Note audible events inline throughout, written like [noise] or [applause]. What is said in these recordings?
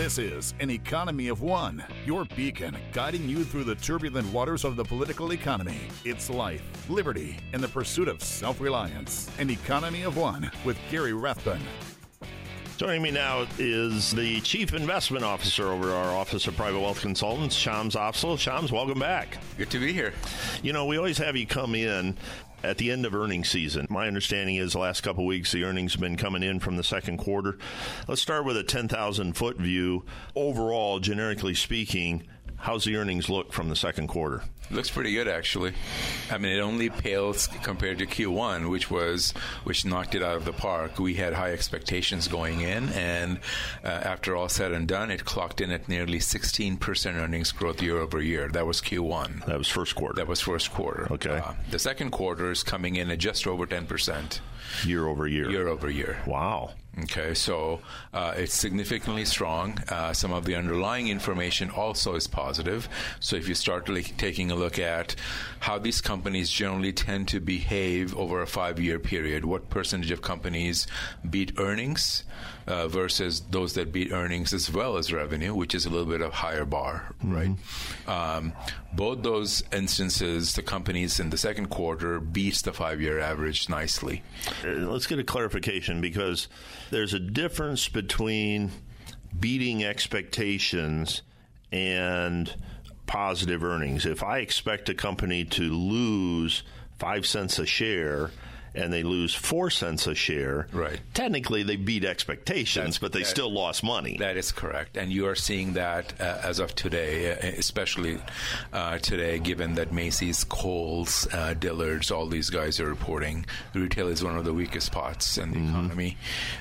This is an economy of one, your beacon guiding you through the turbulent waters of the political economy. It's life, liberty, and the pursuit of self reliance. An economy of one with Gary Rathbun. Joining me now is the Chief Investment Officer over our Office of Private Wealth Consultants, Shams Afzal. Shams, welcome back. Good to be here. You know, we always have you come in at the end of earnings season. My understanding is the last couple weeks the earnings have been coming in from the second quarter. Let's start with a 10,000 foot view. Overall, generically speaking, how's the earnings look from the second quarter? Looks pretty good, actually. I mean, it only pales compared to Q1, which was which knocked it out of the park. We had high expectations going in, and uh, after all said and done, it clocked in at nearly 16% earnings growth year over year. That was Q1. That was first quarter. That was first quarter. Okay. Uh, the second quarter is coming in at just over 10% year over year. Year over year. Wow. Okay, so uh, it's significantly strong. Uh, some of the underlying information also is positive. So if you start taking a look at how these companies generally tend to behave over a five year period, what percentage of companies beat earnings uh, versus those that beat earnings as well as revenue, which is a little bit of higher bar, mm-hmm. right? Um, both those instances, the companies in the second quarter beats the five year average nicely. Uh, let's get a clarification because there's a difference between beating expectations and positive earnings. If I expect a company to lose five cents a share and they lose four cents a share, right? Technically, they beat expectations, That's, but they that, still lost money. That is correct, and you are seeing that uh, as of today, uh, especially uh, today, given that Macy's, Kohl's, uh, Dillard's, all these guys are reporting retail is one of the weakest spots in the mm-hmm. economy,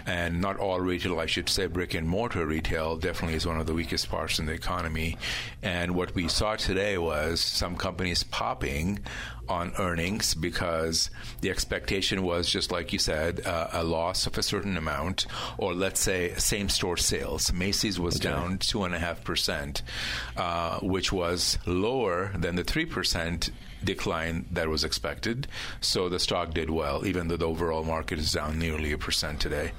and not all retail, I should say, brick and mortar retail definitely is one of the weakest parts in the economy. And what we saw today was some companies popping on earnings because the expectation was just like you said, uh, a loss of a certain amount, or let's say same store sales. Macy's was okay. down two and a half percent, uh, which was lower than the three percent decline that was expected. So the stock did well, even though the overall market is down nearly a percent today.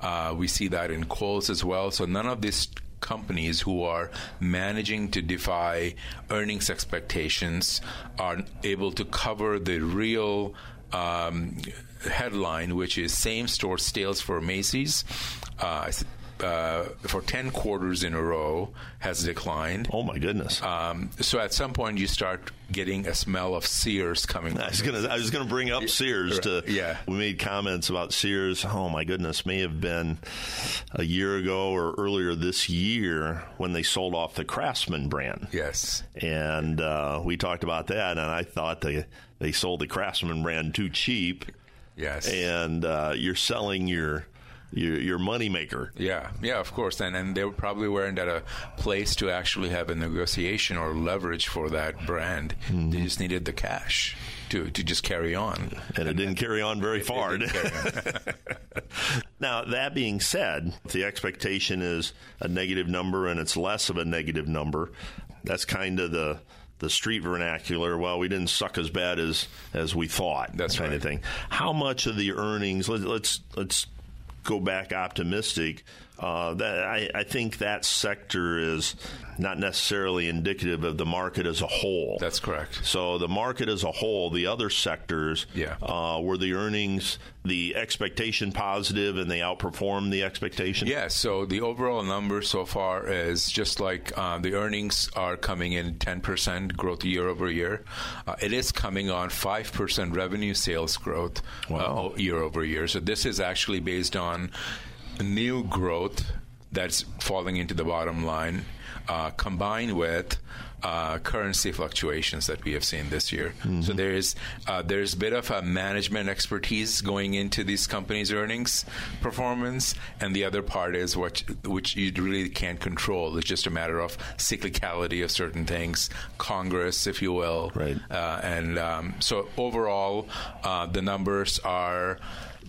Uh, we see that in Kohl's as well. So none of these companies who are managing to defy earnings expectations are able to cover the real um, headline, which is same store sales for Macy's. Uh, uh, for 10 quarters in a row has declined. Oh, my goodness. Um, so at some point, you start getting a smell of Sears coming. I was going to I was going to bring up Sears to yeah. We made comments about Sears. Oh my goodness, may have been a year ago or earlier this year when they sold off the Craftsman brand. Yes, and uh, we talked about that, and I thought they they sold the Craftsman brand too cheap. Yes, and uh, you're selling your your, your money maker. Yeah, yeah, of course. And and they were probably weren't at a place to actually have a negotiation or leverage for that brand. Mm-hmm. They just needed the cash to to just carry on. And it didn't carry on very far. On. [laughs] [laughs] now that being said, if the expectation is a negative number and it's less of a negative number, that's kind of the the street vernacular, well, we didn't suck as bad as as we thought. That's kind right. of thing. How much of the earnings? Let, let's let's go back optimistic, uh, that I, I, think that sector is not necessarily indicative of the market as a whole. That's correct. So the market as a whole, the other sectors, yeah. uh, were the earnings the expectation positive and they outperform the expectation? Yeah. So the overall number so far is just like uh, the earnings are coming in 10% growth year over year. Uh, it is coming on 5% revenue sales growth uh, wow. year over year. So this is actually based on new growth that's falling into the bottom line, uh, combined with uh, currency fluctuations that we have seen this year. Mm-hmm. So there is uh, there's a bit of a management expertise going into these companies' earnings performance, and the other part is what which you really can't control. It's just a matter of cyclicality of certain things, Congress, if you will, right? Uh, and um, so overall, uh, the numbers are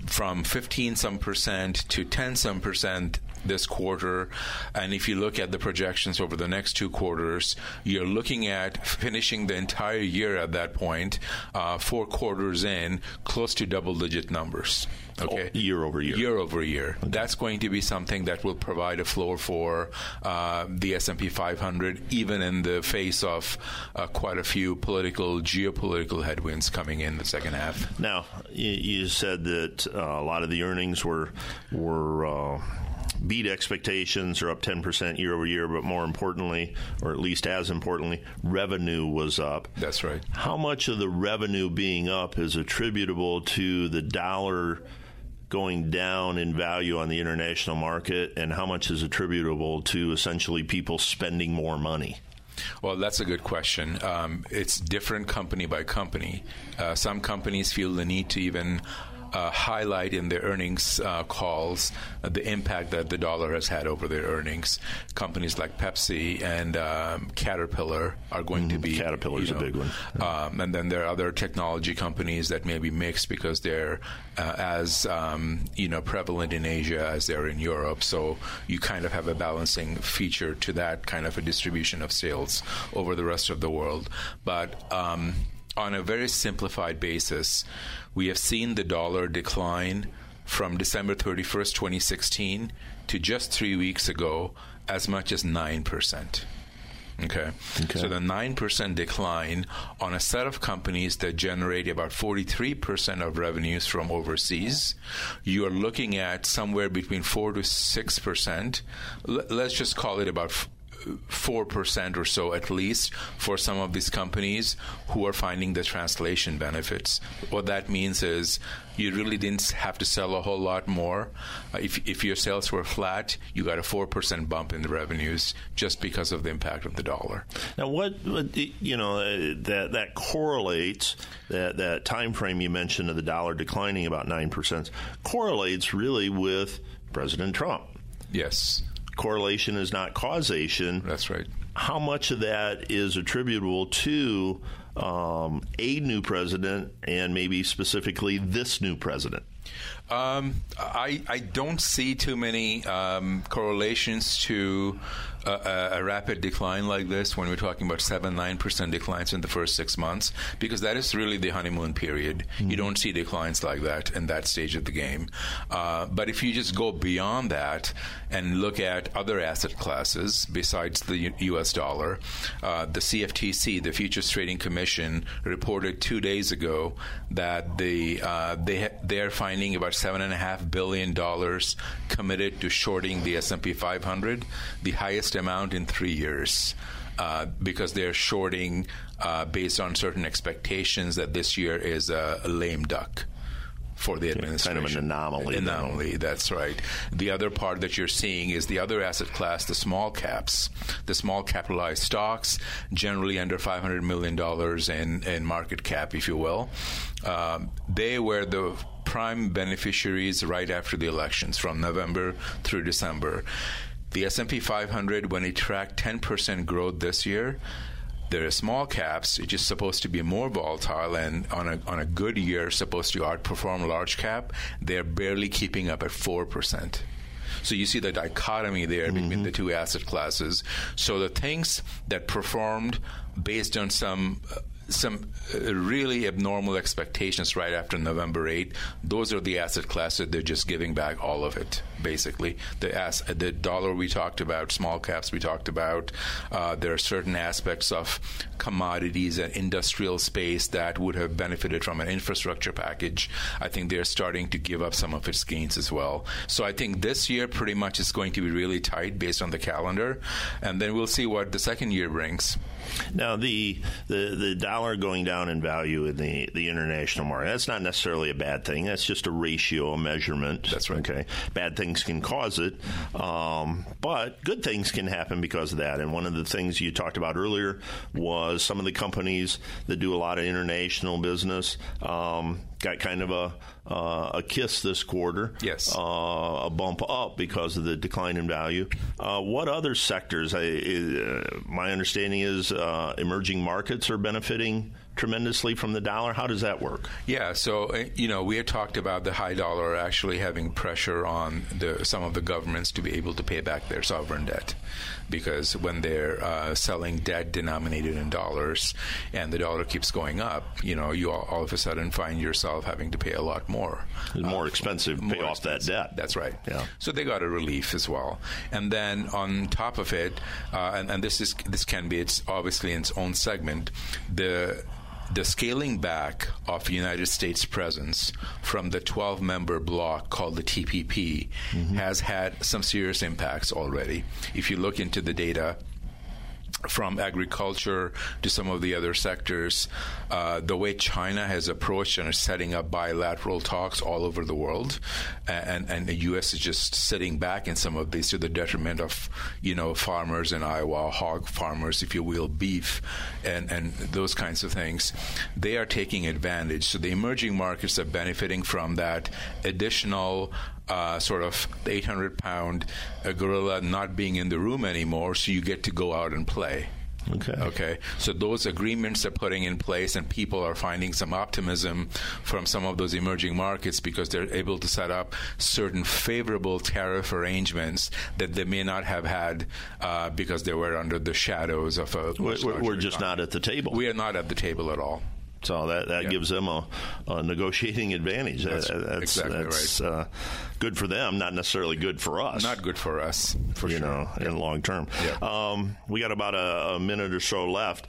from 15 some percent to 10 some percent this quarter. And if you look at the projections over the next two quarters, you're looking at finishing the entire year at that point, uh, four quarters in, close to double digit numbers. Okay, oh, year over year. Year over year. Okay. That's going to be something that will provide a floor for uh, the S&P 500, even in the face of uh, quite a few political, geopolitical headwinds coming in the second half. Now, you, said that uh, a lot of the earnings were were uh, beat expectations are up 10% year over year, but more importantly, or at least as importantly, revenue was up. That's right. How much of the revenue being up is attributable to the dollar going down in value on the international market, and how much is attributable to essentially people spending more money? Well, that's a good question. Um, it's different company by company. Uh, some companies feel the need to even uh, highlight in their earnings uh, calls uh, the impact that the dollar has had over their earnings. Companies like Pepsi and um, Caterpillar are going mm, to be Caterpillar is a big one, um, and then there are other technology companies that may be mixed because they're uh, as um, you know prevalent in Asia as they're in Europe. So you kind of have a balancing feature to that kind of a distribution of sales over the rest of the world, but um, on a very simplified basis, we have seen the dollar decline from December 31st, 2016 to just three weeks ago as much as 9%. Okay. okay. So the 9% decline on a set of companies that generate about 43% of revenues from overseas, you are looking at somewhere between 4 to 6%. L- let's just call it about 4% or so at least for some of these companies who are finding the translation benefits. What that means is you really didn't have to sell a whole lot more. Uh, if, if your sales were flat, you got a 4% bump in the revenues just because of the impact of the dollar. Now, what, you know, uh, that, that correlates, that, that time frame you mentioned of the dollar declining about 9% correlates really with President Trump. Yes correlation is not causation. That's right. How much of that is attributable to um, a new president and maybe specifically this new president? Um, I, I don't see too many um, correlations to a, a, rapid decline like this when we're talking about 7 9% declines in the first six months, because that is really the honeymoon period. Mm-hmm. You don't see declines like that in that stage of the game. Uh, but if you just go beyond that and look at other asset classes besides the U- U.S. dollar, uh, the CFTC, the Futures Trading Commission, reported two days ago that the, uh, they ha- they're finding about seven and a half billion dollars committed to shorting the S&P 500, the highest amount in three years. Uh, because they're shorting uh, based on certain expectations that this year is a, a lame duck for the administration. Kind of an anomaly. Anomaly, though. that's right. The other part that you're seeing is the other asset class, the small caps, the small capitalized stocks, generally under $500 million in, in market cap, if you will. Um, they were the prime beneficiaries right after the elections from November through December. The S&P 500 when it tracked 10% growth this year, there are small caps, which is supposed to be more volatile and on a, on a good year supposed to outperform large cap. They're barely keeping up at 4%. So you see the dichotomy there mm-hmm. between the two asset classes. So the things that performed based on some some uh, really abnormal expectations right after November 8. Those are the asset classes they're just giving back all of it, basically. The the dollar we talked about, small caps we talked about. Uh, there are certain aspects of commodities and industrial space that would have benefited from an infrastructure package. I think they're starting to give up some of its gains as well. So I think this year pretty much is going to be really tight based on the calendar, and then we'll see what the second year brings. Now the the the dollar going down in value in the the international market that's not necessarily a bad thing. That's just a ratio, a measurement. That's right. Okay, bad things can cause it, um, but good things can happen because of that. And one of the things you talked about earlier was some of the companies that do a lot of international business um, got kind of a uh, a kiss this quarter. Yes, uh, a bump up because of the decline in value. Uh, what other sectors? I, uh, my understanding is uh, emerging markets are benefiting tremendously from the dollar? How does that work? Yeah, so uh, you know we had talked about the high dollar actually having pressure on the, some of the governments to be able to pay back their sovereign debt, because when they're uh, selling debt denominated in dollars and the dollar keeps going up, you know you all, all of a sudden find yourself having to pay a lot more. It's more uh, expensive to pay off expensive. that debt. That's right. Yeah. So they got a relief as well, and then on top of it, uh, and, and this is this can be it's obviously in its own segment, the the scaling back of United States presence from the 12 member bloc called the TPP mm-hmm. has had some serious impacts already. If you look into the data, from agriculture to some of the other sectors, uh, the way China has approached and is setting up bilateral talks all over the world, and, and the U.S. is just sitting back in some of these to the detriment of, you know, farmers in Iowa, hog farmers, if you will, beef, and, and those kinds of things. They are taking advantage. So the emerging markets are benefiting from that additional uh, sort of 800 pound uh, gorilla not being in the room anymore, so you get to go out and play. Okay. Okay. So those agreements are putting in place, and people are finding some optimism from some of those emerging markets because they're able to set up certain favorable tariff arrangements that they may not have had uh, because they were under the shadows of a. We're, we're just not at the table. We are not at the table at all. So that, that yeah. gives them a, a, negotiating advantage. That's, that's exactly that's, right. Uh, good for them, not necessarily good for us. Not good for us, for you sure. know, yeah. in long term. Yeah. Um, we got about a, a minute or so left.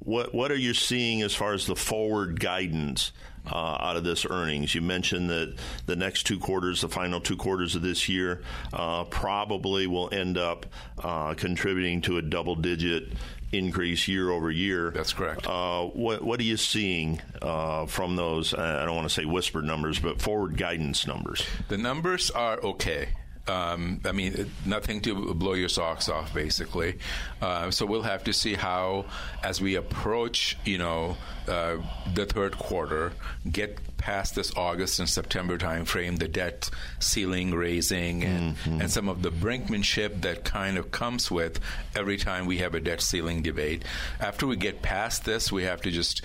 What what are you seeing as far as the forward guidance uh, out of this earnings? You mentioned that the next two quarters, the final two quarters of this year, uh, probably will end up uh, contributing to a double digit increase year over year. That's correct. Uh, what what are you seeing uh, from those? I don't want to say whispered numbers, but forward guidance numbers. The numbers are okay. Um, I mean, nothing to blow your socks off, basically. Uh, so we'll have to see how, as we approach, you know, uh, the third quarter, get past this August and September timeframe, the debt ceiling raising and, mm-hmm. and some of the brinkmanship that kind of comes with every time we have a debt ceiling debate. After we get past this, we have to just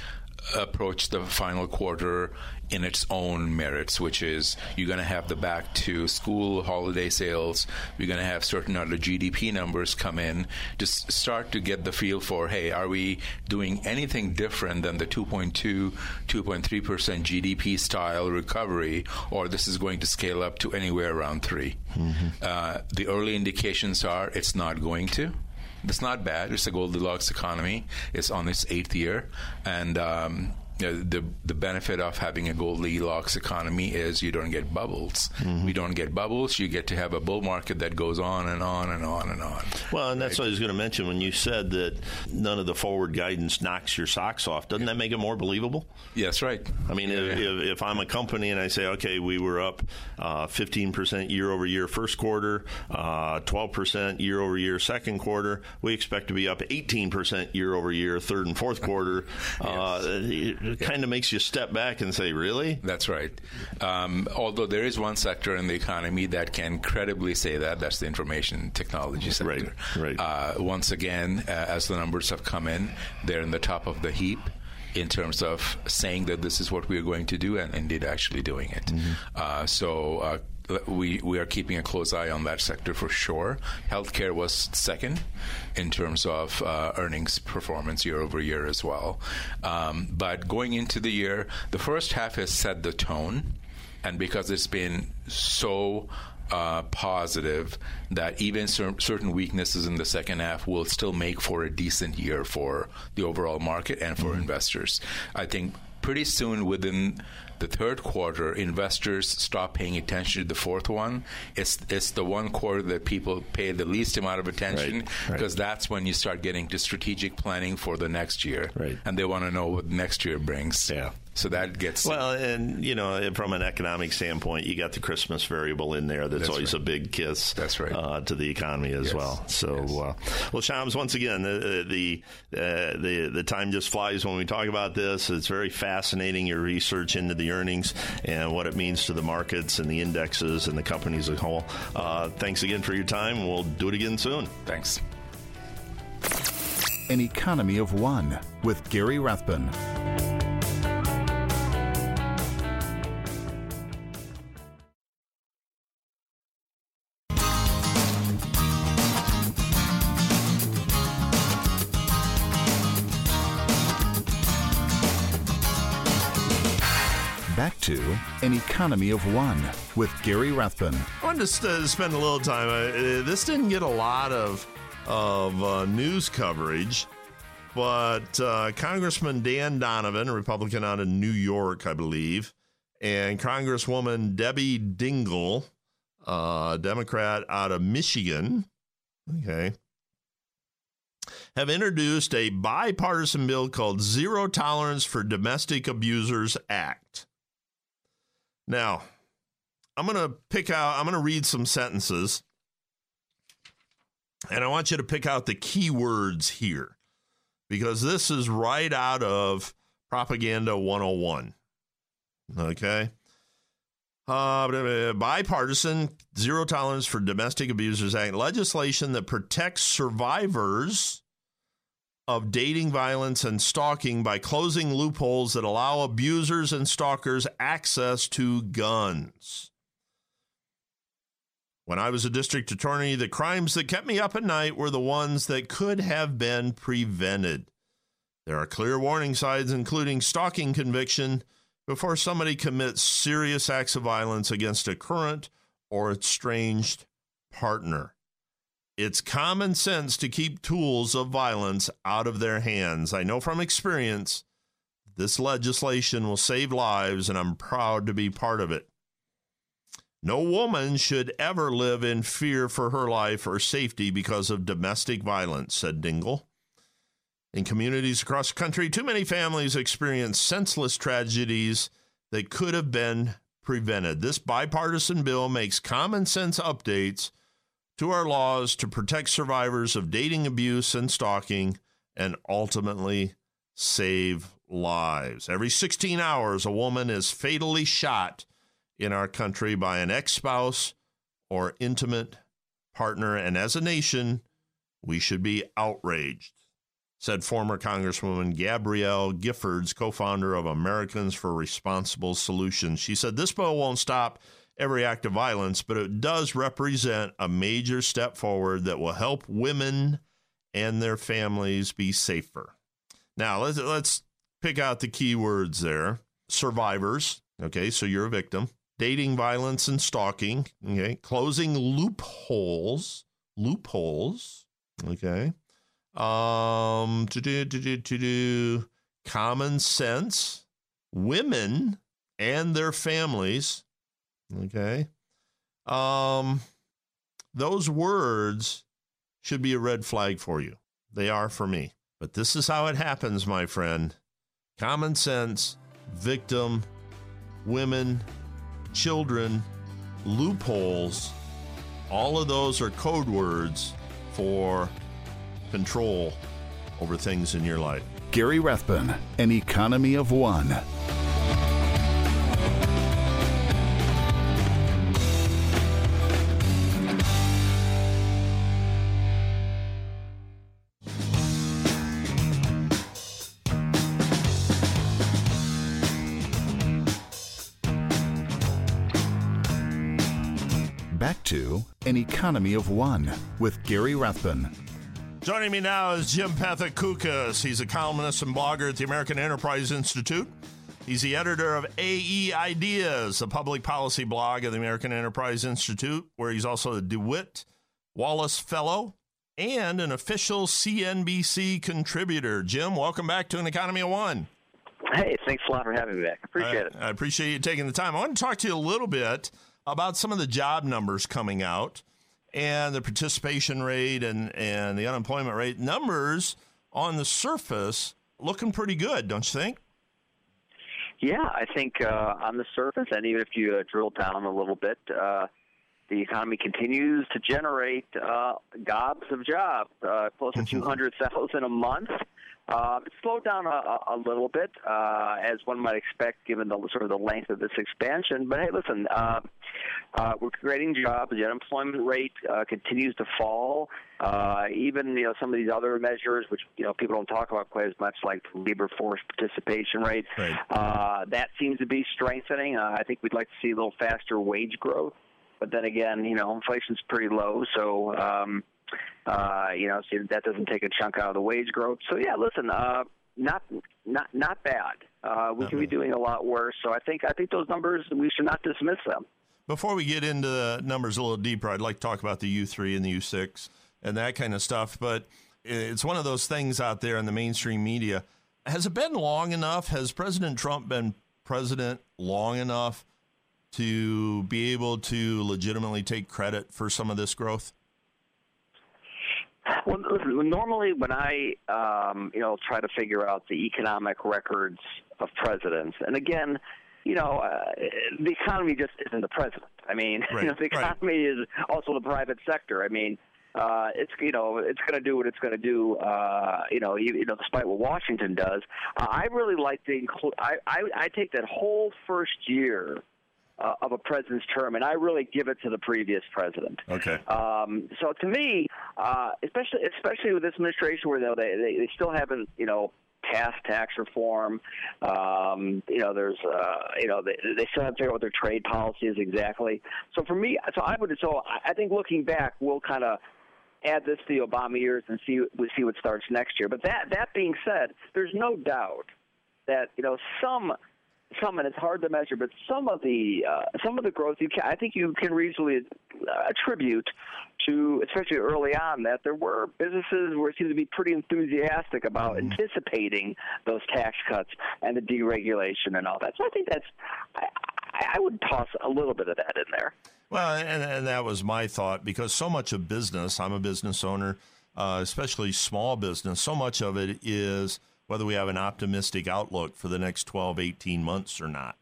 approach the final quarter in its own merits, which is you're going to have the back to school holiday sales, you're going to have certain other GDP numbers come in, just start to get the feel for, hey, are we doing anything different than the 2.2, 2.3% GDP style recovery, or this is going to scale up to anywhere around 3? Mm-hmm. Uh, the early indications are it's not going to. It's not bad. It's a Goldilocks economy. It's on its eighth year, and um, the the benefit of having a Goldilocks economy is you don't get bubbles. Mm-hmm. We don't get bubbles. You get to have a bull market that goes on and on and on and on. Well, and that's right? what I was going to mention when you said that none of the forward guidance knocks your socks off. Doesn't that make it more believable? Yes, right. I mean, yeah, if, yeah. If, if, I'm a company and I say, okay, we were up uh, 15% year over year first quarter, uh, 12% year over year second quarter, we expect to be up 18% year over year third and fourth quarter. [laughs] yes. uh, it kind of makes you step back and say, really? That's right. Um, although there is one sector in the economy that can credibly say that, that's the information technology sector. Right, right. Uh, once again, uh, as the numbers have come in, they're in the top of the heap in terms of saying that this is what we're going to do and indeed actually doing it. Mm-hmm. Uh, so uh, we we are keeping a close eye on that sector for sure. Healthcare was second in terms of uh, earnings performance year over year as well. Um, but going into the year, the first half has set the tone, and because it's been so uh, positive that even cer- certain weaknesses in the second half will still make for a decent year for the overall market and for mm-hmm. investors. I think pretty soon within the third quarter, investors stop paying attention to the fourth one. It's it's the one quarter that people pay the least amount of attention because right, right. that's when you start getting to strategic planning for the next year, right. and they want to know what next year brings. Yeah. So that gets well, and you know, from an economic standpoint, you got the Christmas variable in there. That's, that's always right. a big kiss. That's right uh, to the economy as yes. well. So, yes. uh, well, Shams, once again, the the, uh, the the time just flies when we talk about this. It's very fascinating your research into the earnings and what it means to the markets and the indexes and the companies as a whole. Uh, thanks again for your time. We'll do it again soon. Thanks. An Economy of One with Gary Rathbun. Economy of One with Gary Rathbun. I wanted to st- spend a little time. Uh, this didn't get a lot of of uh, news coverage, but uh, Congressman Dan Donovan, a Republican out of New York, I believe, and Congresswoman Debbie Dingell, a Democrat out of Michigan, okay, have introduced a bipartisan bill called Zero Tolerance for Domestic Abusers Act. Now, I'm going to pick out, I'm going to read some sentences, and I want you to pick out the key words here because this is right out of Propaganda 101. Okay. Uh, bipartisan Zero Tolerance for Domestic Abusers Act legislation that protects survivors of dating violence and stalking by closing loopholes that allow abusers and stalkers access to guns. When I was a district attorney, the crimes that kept me up at night were the ones that could have been prevented. There are clear warning signs, including stalking conviction, before somebody commits serious acts of violence against a current or estranged partner. It's common sense to keep tools of violence out of their hands. I know from experience this legislation will save lives, and I'm proud to be part of it. No woman should ever live in fear for her life or safety because of domestic violence, said Dingell. In communities across the country, too many families experience senseless tragedies that could have been prevented. This bipartisan bill makes common sense updates to our laws to protect survivors of dating abuse and stalking and ultimately save lives. Every 16 hours, a woman is fatally shot in our country by an ex spouse or intimate partner. And as a nation, we should be outraged, said former Congresswoman Gabrielle Giffords, co founder of Americans for Responsible Solutions. She said this bill won't stop every act of violence, but it does represent a major step forward that will help women and their families be safer. Now, let's, let's pick out the key words there survivors. Okay, so you're a victim. Dating violence and stalking. Okay, closing loopholes. Loopholes. Okay. Um, to do, to do, to do common sense. Women and their families Okay. Um, those words should be a red flag for you. They are for me. But this is how it happens, my friend. Common sense, victim, women, children, loopholes, all of those are code words for control over things in your life. Gary Rathbun, An Economy of One. Back to An Economy of One with Gary Rathbun. Joining me now is Jim Pethokoukis. He's a columnist and blogger at the American Enterprise Institute. He's the editor of AE Ideas, a public policy blog of the American Enterprise Institute, where he's also a DeWitt Wallace Fellow and an official CNBC contributor. Jim, welcome back to An Economy of One. Hey, thanks a lot for having me back. Appreciate I, it. I appreciate you taking the time. I want to talk to you a little bit about some of the job numbers coming out and the participation rate and, and the unemployment rate. Numbers on the surface looking pretty good, don't you think? Yeah, I think uh, on the surface, and even if you uh, drill down a little bit, uh, the economy continues to generate uh, gobs of jobs, uh, close to 200,000 a month. Uh, it slowed down a, a little bit, uh, as one might expect, given the sort of the length of this expansion. But hey, listen, uh, uh, we're creating jobs. The unemployment rate uh, continues to fall. Uh, even you know some of these other measures, which you know people don't talk about quite as much, like labor force participation rate, Right. uh, that seems to be strengthening. Uh, I think we'd like to see a little faster wage growth, but then again, you know, inflation's pretty low, so. Um, uh, you know, so that doesn't take a chunk out of the wage growth. So yeah, listen, uh, not not not bad. Uh, we Not can be doing a lot worse. So I think I think those numbers we should not dismiss them. Before we get into the numbers a little deeper, I'd like to talk about the U3 and the U6 and that kind of stuff. But it's one of those things out there in the mainstream media. Has it been long enough? Has President Trump been president long enough to be able to legitimately take credit for some of this growth? Well, listen, normally when I, um, you know, try to figure out the economic records of presidents, and again, you know, uh, the economy just isn't the president. I mean, [laughs] Right, you know, the right. economy is also the private sector. I mean, uh, it's you know, it's going to do what it's going to do. Uh, you know, you, you know, despite what Washington does, uh, I really like to include. I, I I take that whole first year. Uh, of a president's term, and I really give it to the previous president. Okay. Um, so to me, uh, especially especially with this administration, where they, they they still haven't you know passed tax reform, um, you know there's uh, you know they, they still haven't figured out what their trade policy is exactly. So for me, so I would so I- I think looking back, we'll kind of add this to the Obama years and see we see what starts next year. But that that being said, there's no doubt that you know some some and it's hard to measure, but some of the uh, some of the growth you can I think you can reasonably uh, attribute to especially early on that there were businesses where seemed to be pretty enthusiastic about anticipating those tax cuts and the deregulation and all that. So I think that's I, I I would toss a little bit of that in there. Well, and, and that was my thought because so much of business, I'm a business owner, uh, especially small business, so much of it is whether we have an optimistic outlook for the next 12, 18 months or not.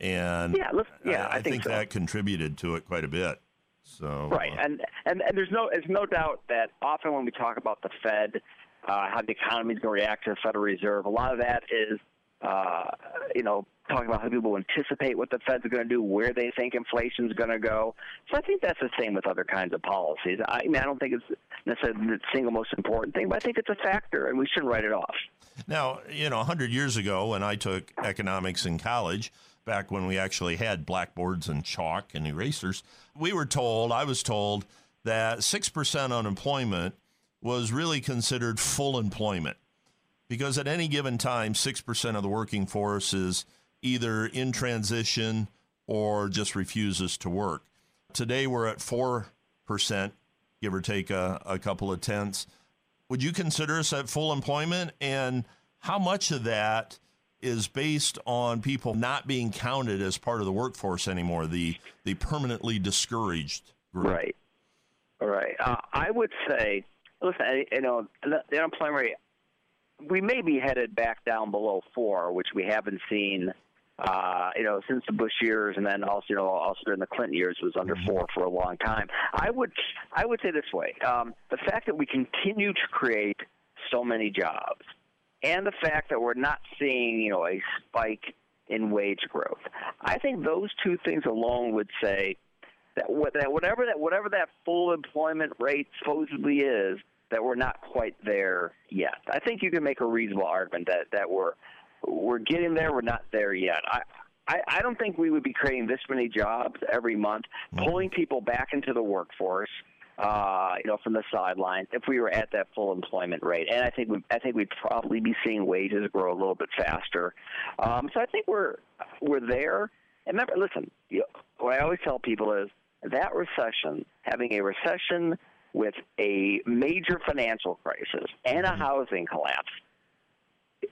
And Yeah, yeah, I, I think so. that contributed to it quite a bit. So Right, uh, and, and and there's no there's no doubt that often when we talk about the Fed, uh, how the economy is going to react to the Federal Reserve, a lot of that is, uh, you know, talking about how people anticipate what the Fed's going to do, where they think inflation's going to go. So I think that's the same with other kinds of policies. I mean, I don't think it's necessarily the single most important thing, but I think it's a factor, and we shouldn't write it off. Now, you know, 100 years ago when I took economics in college, back when we actually had blackboards and chalk and erasers, we were told, I was told, that 6% unemployment was really considered full employment because at any given time, 6% of the working force is either in transition or just refuses to work. Today, we're at 4%, give or take a, a couple of tenths would you consider us at full employment? And how much of that is based on people not being counted as part of the workforce anymore, the, the permanently discouraged group? Right. All right. Uh, I would say, listen, you know, the unemployment rate, we may be headed back down below four, which we haven't seen, uh, you know, since the Bush years, and then also, you know, also during the Clinton years was under four for a long time. I would, I would say this way: um, the fact that we continue to create so many jobs, and the fact that we're not seeing, you know, a spike in wage growth, I think those two things alone would say that that whatever that whatever that full employment rate supposedly is, that we're not quite there yet. I think you can make a reasonable argument that that we're we're getting there, we're not there yet. I I, I don't think we would be creating this many jobs every month, pulling people back into the workforce, uh, you know, from the sidelines if we were at that full employment rate. And I think we I think we'd probably be seeing wages grow a little bit faster. Um, so I think we're we're there. And remember, listen, you know, what I always tell people is that recession, having a recession with a major financial crisis and a housing collapse,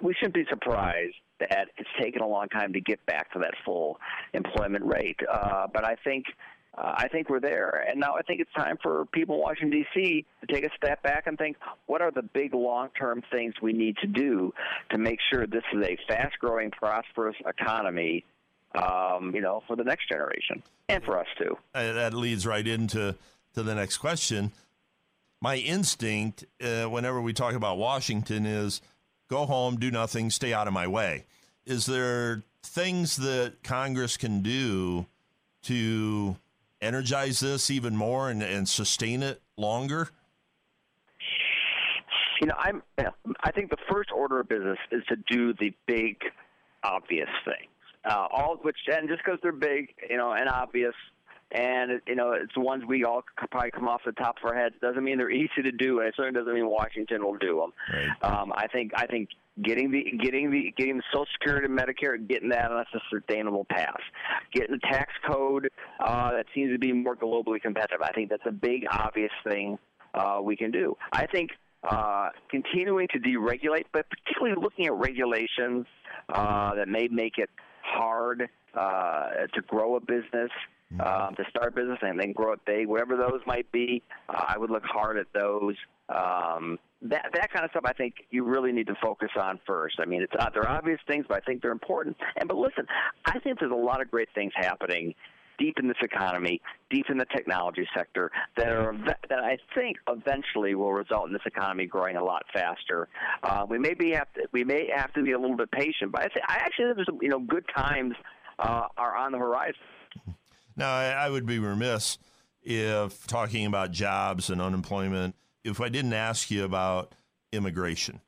we shouldn't be surprised that it's taken a long time to get back to that full employment rate. Uh, but I think uh, I think we're there, and now I think it's time for people in Washington D.C. to take a step back and think: what are the big long-term things we need to do to make sure this is a fast-growing, prosperous economy? Um, you know, for the next generation and for us too. Uh, that leads right into to the next question. My instinct, uh, whenever we talk about Washington, is go home, do nothing, stay out of my way. Is there things that Congress can do to energize this even more and, and sustain it longer? You know, I'm. I think the first order of business is to do the big, obvious things. Uh, all of which, and just because they're big, you know, and obvious, and you know, it's the ones we all probably come off the top of our heads. Doesn't mean they're easy to do, and it certainly doesn't mean Washington will do them. Right. Um, I think. I think getting the getting the getting the Social Security and Medicare, getting that on a sustainable path, getting the tax code uh, that seems to be more globally competitive. I think that's a big obvious thing uh, we can do. I think uh, continuing to deregulate, but particularly looking at regulations uh, that may make it hard uh, to grow a business. Um, to start business and then grow it big, whatever those might be. Uh, I would look hard at those. Um, that that kind of stuff, I think you really need to focus on first. I mean, it's uh, they're obvious things, but I think they're important. And but listen, I think there's a lot of great things happening deep in this economy, deep in the technology sector, that are that I think eventually will result in this economy growing a lot faster. Uh, we may be have to we may have to be a little bit patient, but I, think, I actually think there's you know good times uh, are on the horizon. Now, I would be remiss if talking about jobs and unemployment if I didn't ask you about immigration.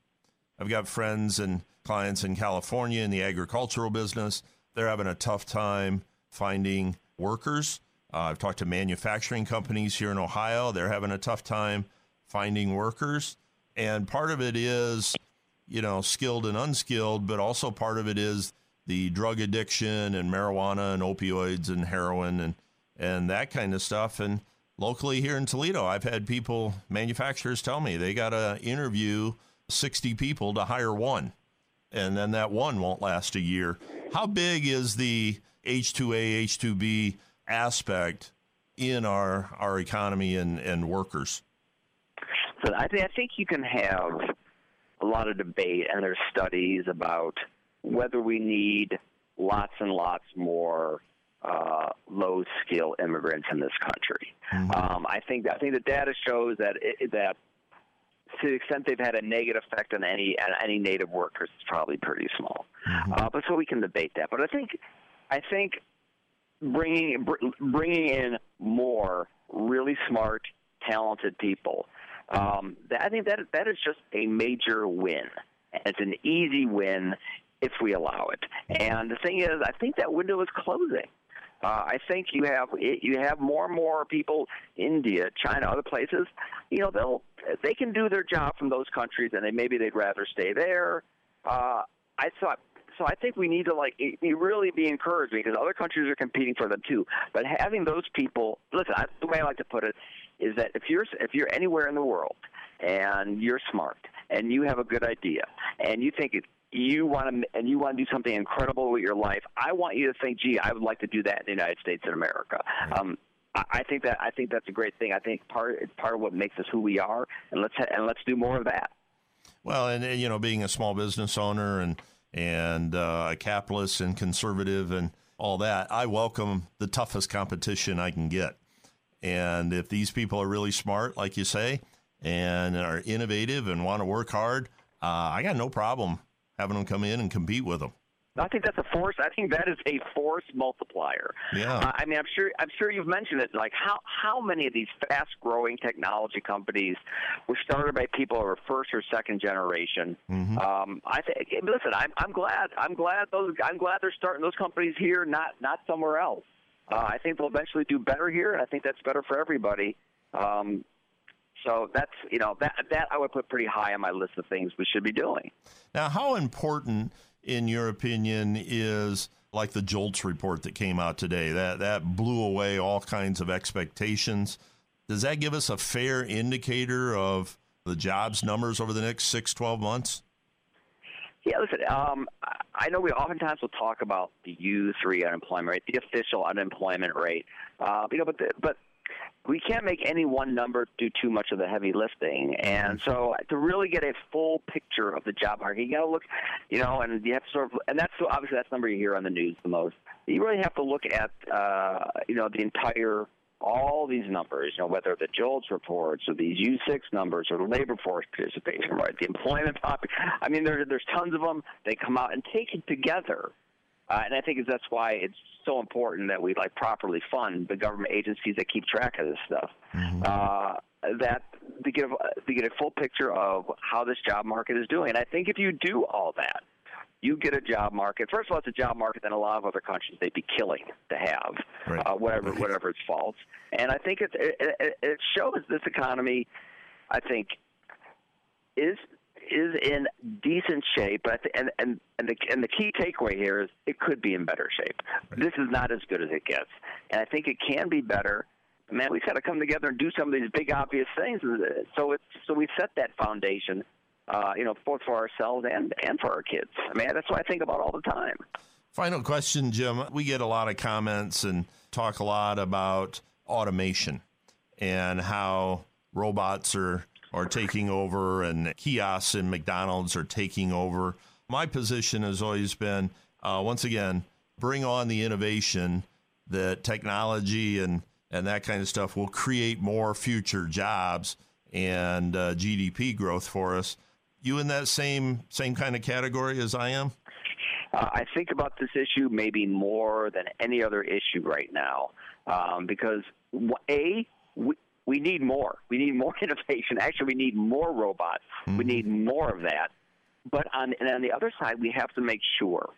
I've got friends and clients in California in the agricultural business. They're having a tough time finding workers. Uh, I've talked to manufacturing companies here in Ohio. They're having a tough time finding workers. And part of it is, you know, skilled and unskilled, but also part of it is the drug addiction and marijuana and opioids and heroin and, and that kind of stuff. And locally here in Toledo, I've had people, manufacturers tell me they got to interview 60 people to hire one. And then that one won't last a year. How big is the H2A, H2B aspect in our our economy and, and workers? So I, th- I think you can have a lot of debate, and there's studies about whether we need lots and lots more uh, low skill immigrants in this country. Mm-hmm. Um, I think I think the data shows that it, that to the extent they've had a negative effect on any on any native workers, it's probably pretty small. Mm-hmm. Uh, but so we can debate that. But I think I think bringing bringing in more really smart, talented people. Um, that, I think that that is just a major win. It's an easy win if we allow it. And the thing is, I think that window is closing. Uh, I think you have you have more and more people, India, China, other places. You know, they'll they can do their job from those countries, and they maybe they'd rather stay there. Uh, I thought so I think we need to like really be encouraged because other countries are competing for them too. But having those people, listen, I, the way I like to put it is that if you're if you're anywhere in the world and you're smart and you have a good idea and you think it, you want to and you want to do something incredible with your life, I want you to think, gee, I would like to do that in the United States of America. Um, I think that I think that's a great thing. I think part it's part of what makes us who we are, and let's ha- and let's do more of that. Well, and you know, being a small business owner and and uh, a capitalist and conservative and all that, I welcome the toughest competition I can get. And if these people are really smart, like you say, and are innovative and want to work hard, uh, I got no problem having them come in and compete with them. I think that's a force. I think that is a force multiplier. Yeah. Uh, I mean, I'm sure. I'm sure you've mentioned it. Like how how many of these fast-growing technology companies were started by people who are first or second generation? Mm-hmm. Um, I think. Listen, I'm I'm glad. I'm glad those. I'm glad they're starting those companies here, not not somewhere else. Uh, I think they'll eventually do better here, and I think that's better for everybody. Um, so that's you know that that I would put pretty high on my list of things we should be doing. Now, how important in your opinion, is like the JOLTS report that came out today? That that blew away all kinds of expectations. Does that give us a fair indicator of the jobs numbers over the next six, 12 months? Yeah, listen, um, I know we oftentimes will talk about the U3 unemployment rate, the official unemployment rate. Uh, you know, but the, but we can't make any one number do too much of the heavy lifting. And so to really get a full picture of the job market, you got to look, you know, and you have to sort of, and that's obviously that's the number you hear on the news the most. You really have to look at, uh, you know, the entire all these numbers, you know, whether the JOLTS reports or these U6 numbers or the labor force participation, right, the employment pop. I mean, there, there's tons of them. They come out and take it together. Uh, and I think that's why it's so important that we like properly fund the government agencies that keep track of this stuff. Mm-hmm. Uh, that to get a, to get a full picture of how this job market is doing. And I think if you do all that, you get a job market. First of all, it's a job market that a lot of other countries they'd be killing to have, right. uh, whatever whatever its faults. And I think it, it it shows this economy. I think is is in decent shape, but and and and the and the key takeaway here is it could be in better shape. Right. This is not as good as it gets, and I think it can be better. Man, we've got to come together and do some of these big obvious things. So it's so we set that foundation uh, you know, both for ourselves and and for our kids. I mean, that's what I think about all the time. Final question, Jim. We get a lot of comments and talk a lot about automation and how robots are are taking over and kiosks and McDonald's are taking over. My position has always been, uh, once again, bring on the innovation that technology and and that kind of stuff will create more future jobs and uh, GDP growth for us you in that same same kind of category as I am? Uh, I think about this issue maybe more than any other issue right now um, because a we, we need more. We need more [laughs] innovation. Actually, we need more robots. Mm-hmm. We need more of that. But on and on the other side, we have to make sure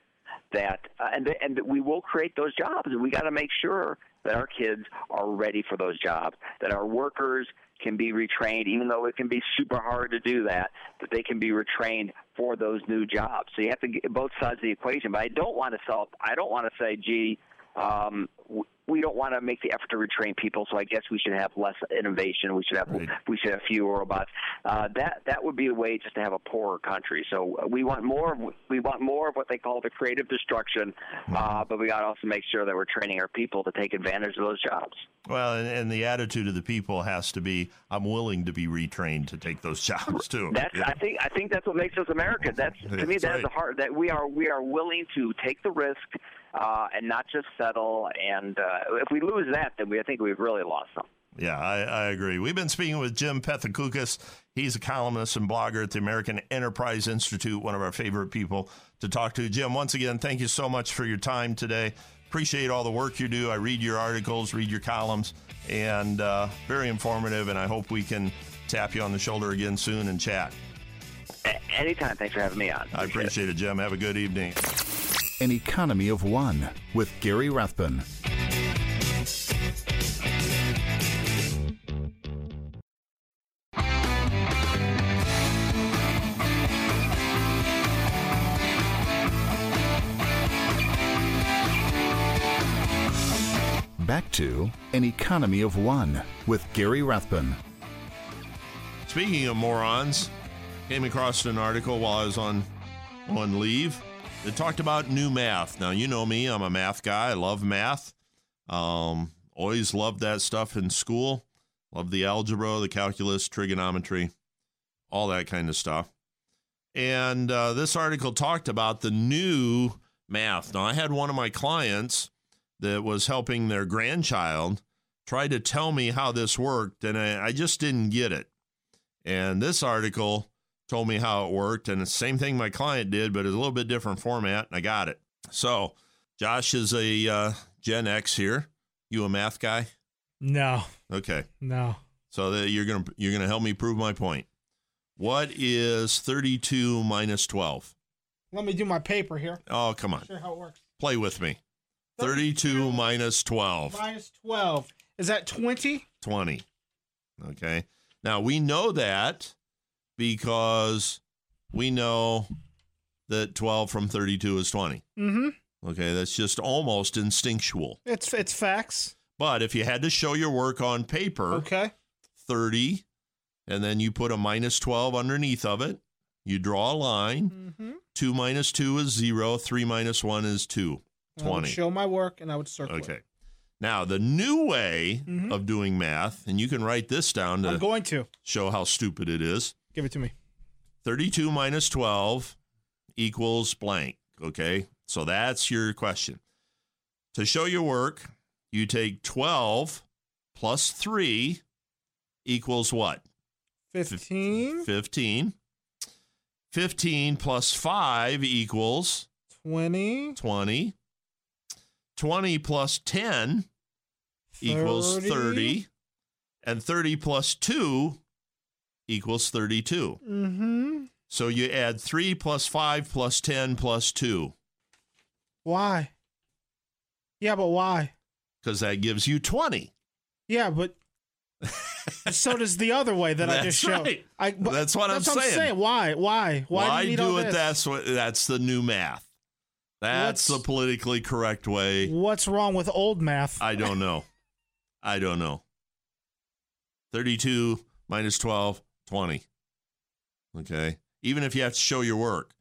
that uh, and and that we will create those jobs. And we got to make sure that our kids are ready for those jobs. That our workers can be retrained, even though it can be super hard to do that, that they can be retrained for those new jobs. So you have to get both sides of the equation. But I don't want to sell. I don't want to say, gee, um, we don't want to make the effort to retrain people, so I guess we should have less innovation. We should have right. we should have fewer robots. Uh, that that would be a way just to have a poorer country. So uh, we want more. We want more of what they call the creative destruction, uh, but we got to also make sure that we're training our people to take advantage of those jobs. Well, and, and, the attitude of the people has to be, I'm willing to be retrained to take those jobs too. That's yeah. I think I think that's what makes us American. That's to me that's right. the heart that we are we are willing to take the risk uh, and not just settle. And uh, if we lose that, then we I think we've really lost some. Yeah, I, I, agree. We've been speaking with Jim Pethokoukis. He's a columnist and blogger at the American Enterprise Institute, one of our favorite people to talk to. Jim, once again, thank you so much for your time today. Appreciate all the work you do. I read your articles, read your columns, and uh, very informative. And I hope we can tap you on the shoulder again soon and chat. Anytime. Thanks for having me on. Appreciate I appreciate it. it, Jim. Have a good evening. An Economy of One with Gary Rathbun. Back to An Economy of One with Gary Rathbun. Speaking of morons, came across an article while I was on on leave it talked about new math. Now, you know me, I'm a math guy. I love math. Um, always loved that stuff in school. Love the algebra, the calculus, trigonometry, all that kind of stuff. And uh, this article talked about the new math. Now, I had one of my clients that was helping their grandchild try to tell me how this worked, and I, I just didn't get it. And this article told me how it worked. And the same thing my client did, but it's a little bit different format, and I got it. So, Josh is a uh, Gen X here. You a math guy? No. Okay. No. So that you're gonna you're gonna help me prove my point. What is 32 minus 12? Let me do my paper here. Oh, come on. Sure how it works. Play with me. 32, 32 minus 12. Minus 12. Is that 20? 20. Okay. Now we know that because we know that 12 from 32 is 20. Mm-hmm. Okay, that's just almost instinctual. It's it's facts. But if you had to show your work on paper, okay, 30, and then you put a minus 12 underneath of it, you draw a line. Mm-hmm. 2 minus 2 is 0, 3 minus 1 is 2. 20. show my work and I would circle okay. It. Now, the new way mm-hmm. of doing math, and you can write this down to I'm going to show how stupid it is. Give it to me. 32 minus 12 equals blank. Okay. So that's your question. To show your work, you take 12 plus 3 equals what? 15, 15. 15 plus 5 equals 20, 20. 20 plus 10 equals 30. And 30 plus 2 equals 32. Mm-hmm. So you add 3 plus 5 plus 10 plus 2 Why? Yeah, but why? because that gives you 20. Yeah, but [laughs] so does the other way that I just That's showed. right. I, but That's what I'm that's saying. Why? Why? Why, Why do, you need do it? this? That's what. That's the new math. That's What's- the politically correct way. What's wrong with old math? I don't know. I don't know. [laughs] 32 minus 12, 20. Okay. Even if you have to show your work,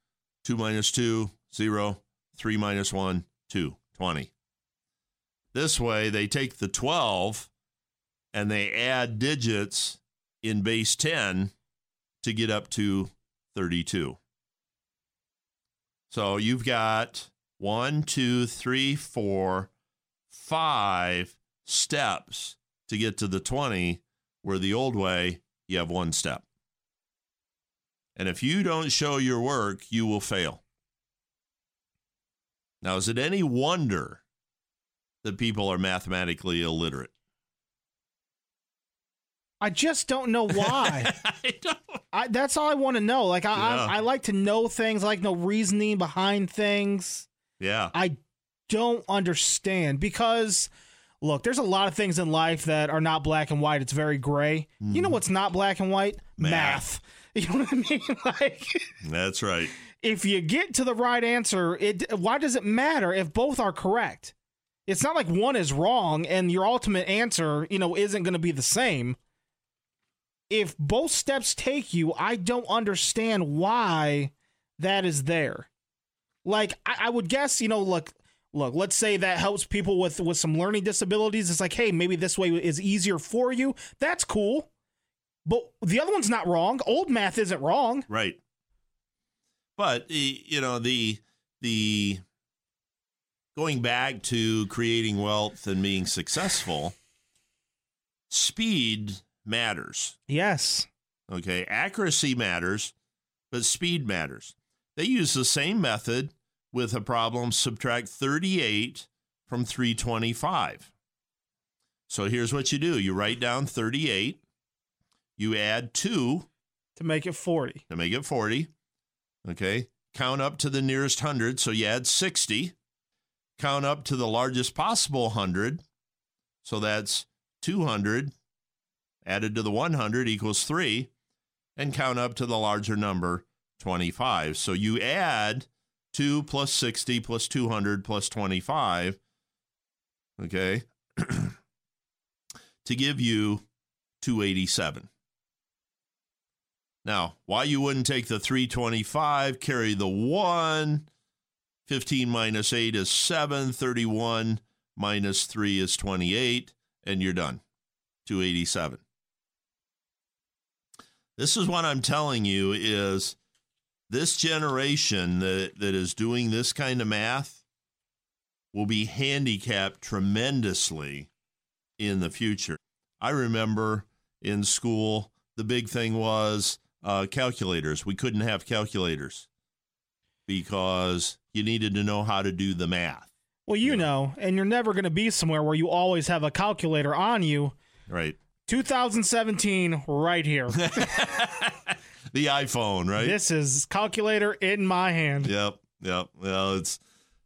2 minus 2, 0, 3 minus 1, 2, 20. This way, they take the 12 and they add digits in base 10 to get up to 32. So you've got one, two, three, four, five steps to get to the 20, where the old way, you have one step. And if you don't show your work, you will fail. Now, is it any wonder that people are mathematically illiterate? I just don't know why. [laughs] I don't. I, that's all I want to know. Like I, Yeah. I, I like to know things. I like no reasoning behind things. Yeah. I don't understand because look, there's a lot of things in life that are not black and white. It's very gray. You know what's not black and white? Mm. Math. [laughs] You know what I mean? [laughs] Like That's right. if you get to the right answer, it why does it matter if both are correct? It's not like one is wrong and your ultimate answer, you know, isn't going to be the same. If both steps take you, I don't understand why that is there. Like I, I would guess, you know, look, look, let's say that helps people with with some learning disabilities. It's like, hey, maybe this way is easier for you. That's cool. But the other one's not wrong. Old math isn't wrong. Right. But you know the the going back to creating wealth and being successful, speed matters. Yes. Okay, accuracy matters, but speed matters. They use the same method with a problem subtract 38 from 325. So here's what you do. You write down 38, you add 2 To make it 40. to make it 40. Okay. Count up to the nearest 100. So you add 60. Count up to the largest possible 100. So that's 200 added to the 100 equals 3. And count up to the larger number, 25. So you add 2 plus 60 plus 200 plus 25. Okay. [clears throat] to give you 287. Now, why you wouldn't take the 325, carry the 1, 15 minus 8 is 7, 31 minus 3 is 28, and you're done. 287. This is what I'm telling you is this generation that, that is doing this kind of math will be handicapped tremendously in the future. I remember in school, the big thing was uh, calculators. We couldn't have calculators because you needed to know how to do the math. Well, you know, and you're never going to be somewhere where you always have a calculator on you. Right. 2017, right here. [laughs] [laughs] The iPhone, right? This is calculator in my hand. Yep. Yep. Well, it's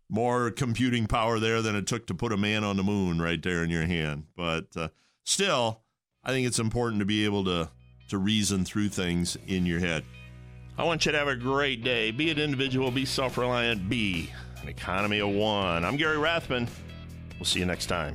more computing power there than it took to put a man on the moon right there in your hand. But uh, still, I think it's important to be able to to reason through things in your head. I want you to have a great day. Be an individual, be self reliant, be an economy of one. I'm Gary Rathbun. We'll see you next time.